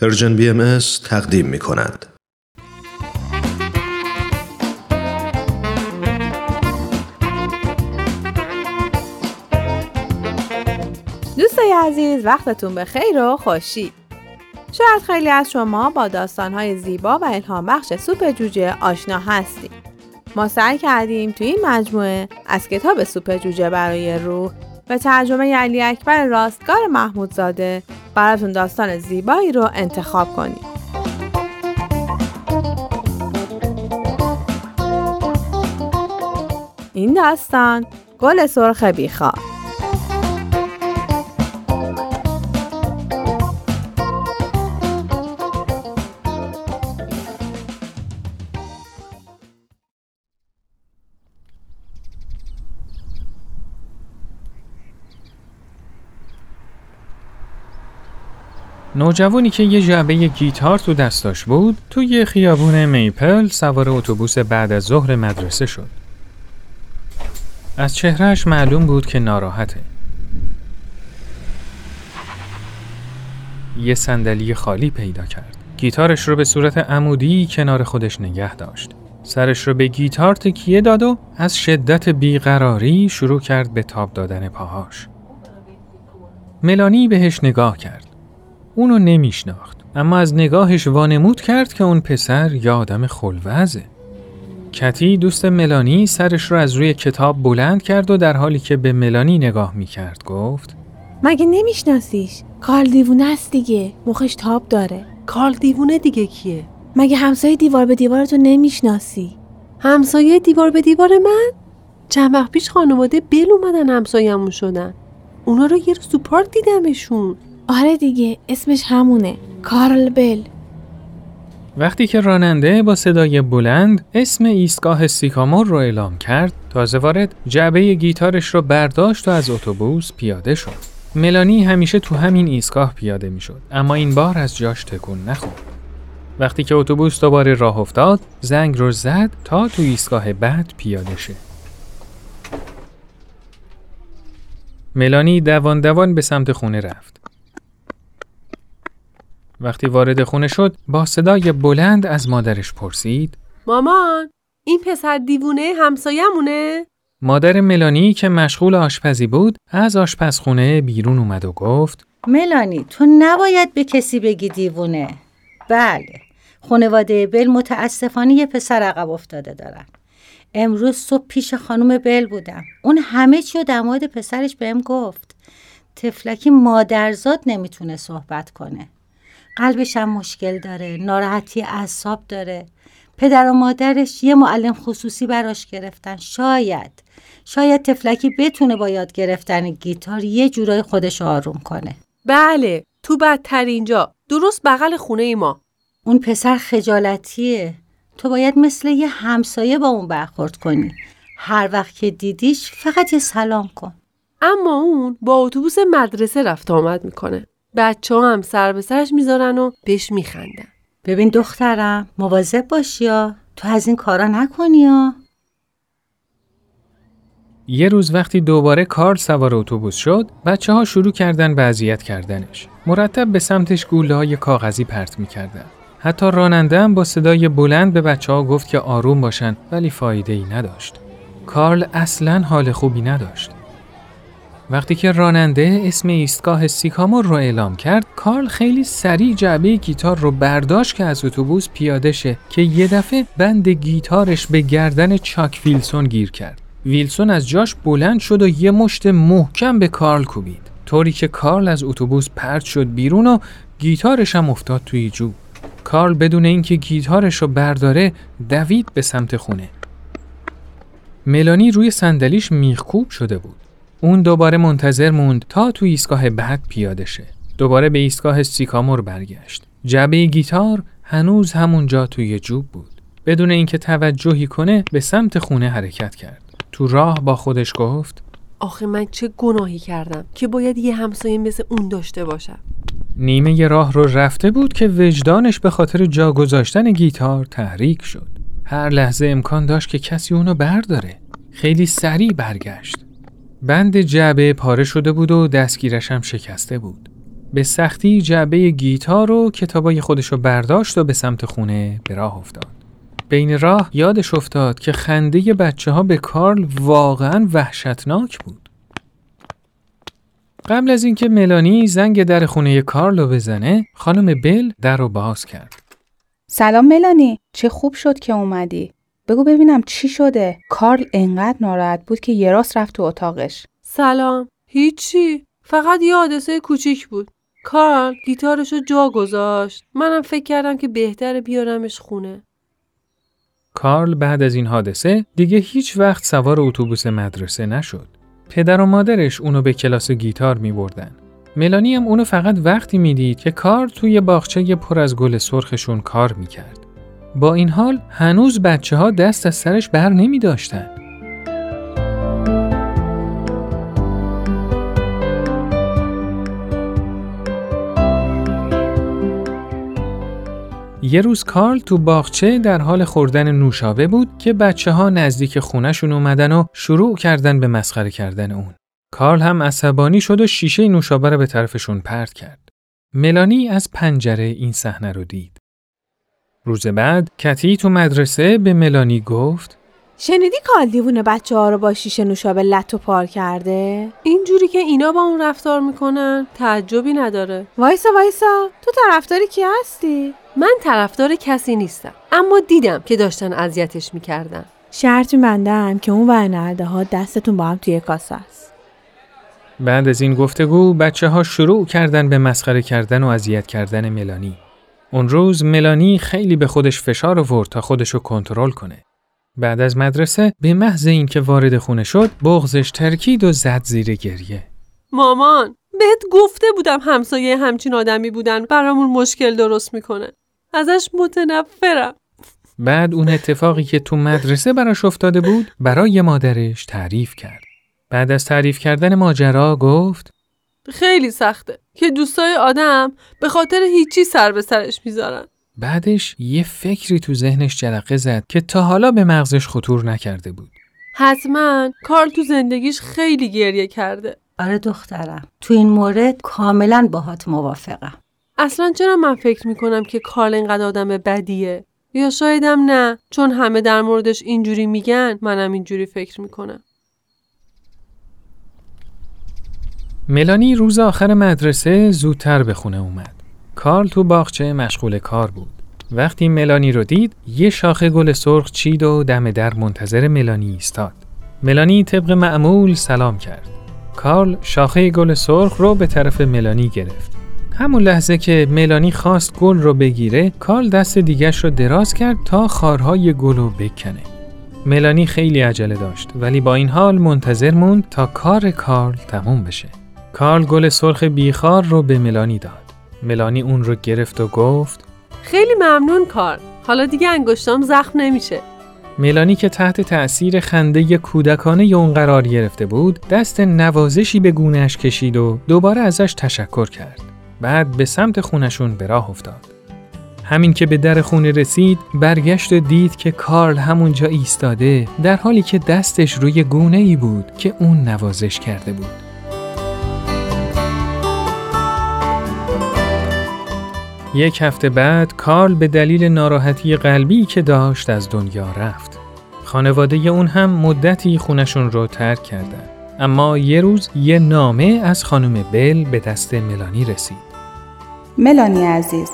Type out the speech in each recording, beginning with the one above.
Persian BM تقدیم می کند. دوستای عزیز وقتتون به خیر و خوشی شاید خیلی از شما با داستانهای زیبا و الهام بخش سوپ جوجه آشنا هستید ما سعی کردیم تو این مجموعه از کتاب سوپ جوجه برای روح و ترجمه علی اکبر راستگار محمودزاده براتون داستان زیبایی رو انتخاب کنید. این داستان گل سرخ بیخوار نوجوانی که یه جعبه گیتار تو دستاش بود توی خیابون میپل سوار اتوبوس بعد از ظهر مدرسه شد. از چهرهش معلوم بود که ناراحته. یه صندلی خالی پیدا کرد. گیتارش رو به صورت عمودی کنار خودش نگه داشت. سرش رو به گیتار تکیه داد و از شدت بیقراری شروع کرد به تاب دادن پاهاش. ملانی بهش نگاه کرد. اونو نمیشناخت اما از نگاهش وانمود کرد که اون پسر یه آدم خلوزه. کتی دوست ملانی سرش رو از روی کتاب بلند کرد و در حالی که به ملانی نگاه می‌کرد گفت مگه نمیشناسیش؟ کارل دیوونه است دیگه مخش تاب داره کارل دیوونه دیگه کیه؟ مگه همسایه دیوار به دیوار تو نمی‌شناسی؟ همسایه دیوار به دیوار من؟ چند وقت پیش خانواده بل اومدن همسایه‌مون شدن اونا رو یه روز تو پارک دیدمشون آره دیگه اسمش همونه کارل بل وقتی که راننده با صدای بلند اسم ایستگاه سیکامور رو اعلام کرد تازه وارد جعبه گیتارش رو برداشت و از اتوبوس پیاده شد. ملانی همیشه تو همین ایستگاه پیاده می‌شد اما این بار از جاش تکون نخورد. وقتی که اتوبوس دوباره راه افتاد زنگ رو زد تا تو ایستگاه بعد پیاده شه. ملانی دوان دوان به سمت خونه رفت. وقتی وارد خونه شد با صدای بلند از مادرش پرسید مامان این پسر دیوونه همسایمونه؟ مادر ملانی که مشغول آشپزی بود از آشپزخونه بیرون اومد و گفت ملانی تو نباید به کسی بگی دیوونه. بله خانواده بل متاسفانه یه پسر عقب افتاده دارن. امروز صبح پیش خانم بل بودم. اون همه چی و در مورد پسرش بهم گفت. تفلکی مادرزاد نمی‌تونه صحبت کنه. قلبش هم مشکل داره ناراحتی اعصاب داره. پدر و مادرش یه معلم خصوصی براش گرفتن شاید. شاید تفلکی بتونه با یاد گرفتن گیتار یه جورای خودش آروم کنه. بله تو بدتر اینجا. درست بغل خونه ما. اون پسر خجالتیه. تو باید مثل یه همسایه با اون برخورد کنی. هر وقت که دیدیش فقط یه سلام کن. اما اون با اتوبوس مدرسه رفت آمد می‌کنه. بچه ها هم سر به سرش می‌ذارن و بهش میخندن. ببین دخترم مواظب باشی یا. تو از این کارا نکنی یا. یه روز وقتی دوباره کارل سوار اتوبوس شد بچه ها شروع کردن به اذیت کردنش. مرتب به سمتش گوله های کاغذی پرت می‌کردن. حتی راننده هم با صدای بلند به بچه ها گفت که آروم باشن ولی فایده ای نداشت. کارل اصلا حال خوبی نداشت. وقتی که راننده اسم ایستگاه سیکامور رو اعلام کرد کارل خیلی سریع جعبه گیتار رو برداشت که از اتوبوس پیاده شه که یه دفعه بند گیتارش به گردن چاک ویلسون گیر کرد. ویلسون از جاش بلند شد و یه مشت محکم به کارل کوبید. طوری که کارل از اتوبوس پرت شد بیرون و گیتارش هم افتاد توی جو. کارل بدون اینکه گیتارش رو برداره دوید به سمت خونه. ملانی روی صندلیش میخکوب شده بود. اون دوباره منتظر موند تا تو ایستگاه بعد پیاده شه. دوباره به ایستگاه سیکامور برگشت. جعبه گیتار هنوز همونجا توی جوب بود. بدون اینکه توجهی کنه به سمت خونه حرکت کرد. تو راه با خودش گفت آخه من چه گناهی کردم که باید یه همسایه مثل اون داشته باشم. نیمه ی راه رو رفته بود که وجدانش به خاطر جا گذاشتن گیتار تحریک شد. هر لحظه امکان داشت که کسی اونو برداره. خیلی سریع برگشت. بند جعبه پاره شده بود و دستگیرش هم شکسته بود. به سختی جعبه گیتار و کتابای خودش رو برداشت و به سمت خونه به راه افتاد. بین راه یادش افتاد که خنده بچه ها به کارل واقعا وحشتناک بود. قبل از اینکه ملانی زنگ در خونه کارلو بزنه، خانم بل در رو باز کرد. سلام ملانی، چه خوب شد که اومدی. بگو ببینم چی شده. کارل انقدر ناراحت بود که یه راست رفت تو اتاقش. سلام. هیچی. فقط یه حادثه کوچیک بود. کارل گیتارشو جا گذاشت. منم فکر کردم که بهتره بیارمش خونه. کارل بعد از این حادثه دیگه هیچ وقت سوار اتوبوس مدرسه نشد. پدر و مادرش اونو به کلاس گیتار می بردن. ملانی هم اونو فقط وقتی می‌دید که کار توی باغچه پر از گل سرخشون کار می‌کرد. با این حال هنوز بچه ها دست از سرش بر نمی داشتن. یه روز کارل تو باغچه در حال خوردن نوشابه بود که بچه ها نزدیک خونشون اومدن و شروع کردن به مسخره کردن اون. کارل هم عصبانی شد و شیشه نوشابه رو به طرفشون پرت کرد. ملانی از پنجره این صحنه رو دید. روز بعد کتی تو مدرسه به ملانی گفت شنیدی کال دیوونه بچه ها رو با شیشه نوشابه لط و پار کرده؟ اینجوری که اینا با اون رفتار می‌کنن تعجبی نداره. وایسا وایسا تو طرفداری کی هستی؟ من طرفدار کسی نیستم اما دیدم که داشتن اذیتش می‌کردن. شرط میبندم که اون ورنرده ها دستتون با هم توی کاسه است. بعد از این گفتگو بچه ها شروع کردن به مسخره کردن و اذیت کردن ملانی. اون روز ملانی خیلی به خودش فشار آورد تا خودش رو کنترل کنه. بعد از مدرسه به محض اینکه وارد خونه شد بغزش ترکید و زد زیر گریه. مامان بهت گفته بودم همسایه همچین آدمی بودن برامون مشکل درست می‌کنه. ازش متنفرم. بعد اون اتفاقی که تو مدرسه براش افتاده بود برای مادرش تعریف کرد. بعد از تعریف کردن ماجرا گفت خیلی سخته که دوستای آدم به خاطر هیچی سر به سرش می‌ذارن. بعدش یه فکری تو ذهنش جرقه زد که تا حالا به مغزش خطور نکرده بود. حتما کارل تو زندگیش خیلی گریه کرده. آره دخترم تو این مورد کاملا باهات موافقم اصلا چرا من فکر می‌کنم که کارل اینقدر آدم بدیه؟ یا شایدم نه چون همه در موردش اینجوری میگن منم اینجوری فکر می‌کنم. ملانی روز آخر مدرسه زودتر به خونه اومد. کارل تو باغچه مشغول کار بود. وقتی ملانی رو دید، یه شاخه گل سرخ چید و دم در منتظر ملانی ایستاد. ملانی طبق معمول سلام کرد. کارل شاخه گل سرخ رو به طرف ملانی گرفت. همون لحظه که ملانی خواست گل رو بگیره، کارل دست دیگش رو دراز کرد تا خارهای گل رو بکنه. ملانی خیلی عجله داشت ولی با این حال منتظر موند تا کار کارل تموم بشه. کارل گل سرخ بیخار رو به ملانی داد. ملانی اون رو گرفت و گفت خیلی ممنون کار. حالا دیگه انگشتام زخم نمیشه. ملانی که تحت تأثیر خنده کودکانه اون قرار گرفته بود دست نوازشی به گونهش کشید و دوباره ازش تشکر کرد. بعد به سمت خونشون به راه افتاد. همین که به در خونه رسید برگشت و دید که کارل همونجا ایستاده در حالی که دستش روی گونه ای بود که اون نوازش کرده بود. یک هفته بعد کارل به دلیل ناراحتی قلبی که داشت از دنیا رفت. خانواده اون هم مدتی خونشون رو ترک کردن. اما یه روز یه نامه از خانم بل به دست ملانی رسید. ملانی عزیز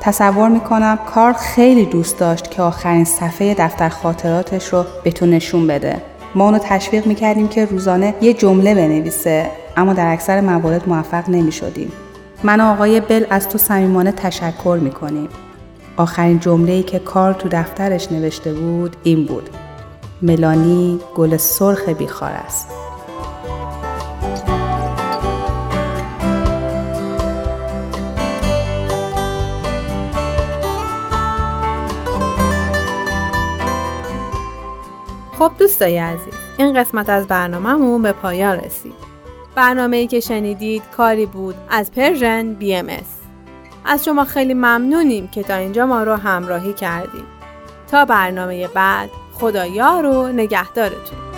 تصور می‌کنم کار خیلی دوست داشت که آخرین صفحه دفتر خاطراتش رو به تو نشون بده. ما اونو تشویق می‌کردیم که روزانه یه جمله بنویسه اما در اکثر موارد موفق نمی‌شدیم. من و آقای بل از تو صمیمانه تشکر می‌کنیم. آخرین جمله‌ای که کار تو دفترش نوشته بود این بود. ملانی گل سرخ بیخار است. خب دوستای عزیز این قسمت از برنامهمون به پایان رسید برنامه ای که شنیدید کاری بود از پرژن بی ام از شما خیلی ممنونیم که تا اینجا ما رو همراهی کردید تا برنامه بعد خدایا رو نگهدارتون.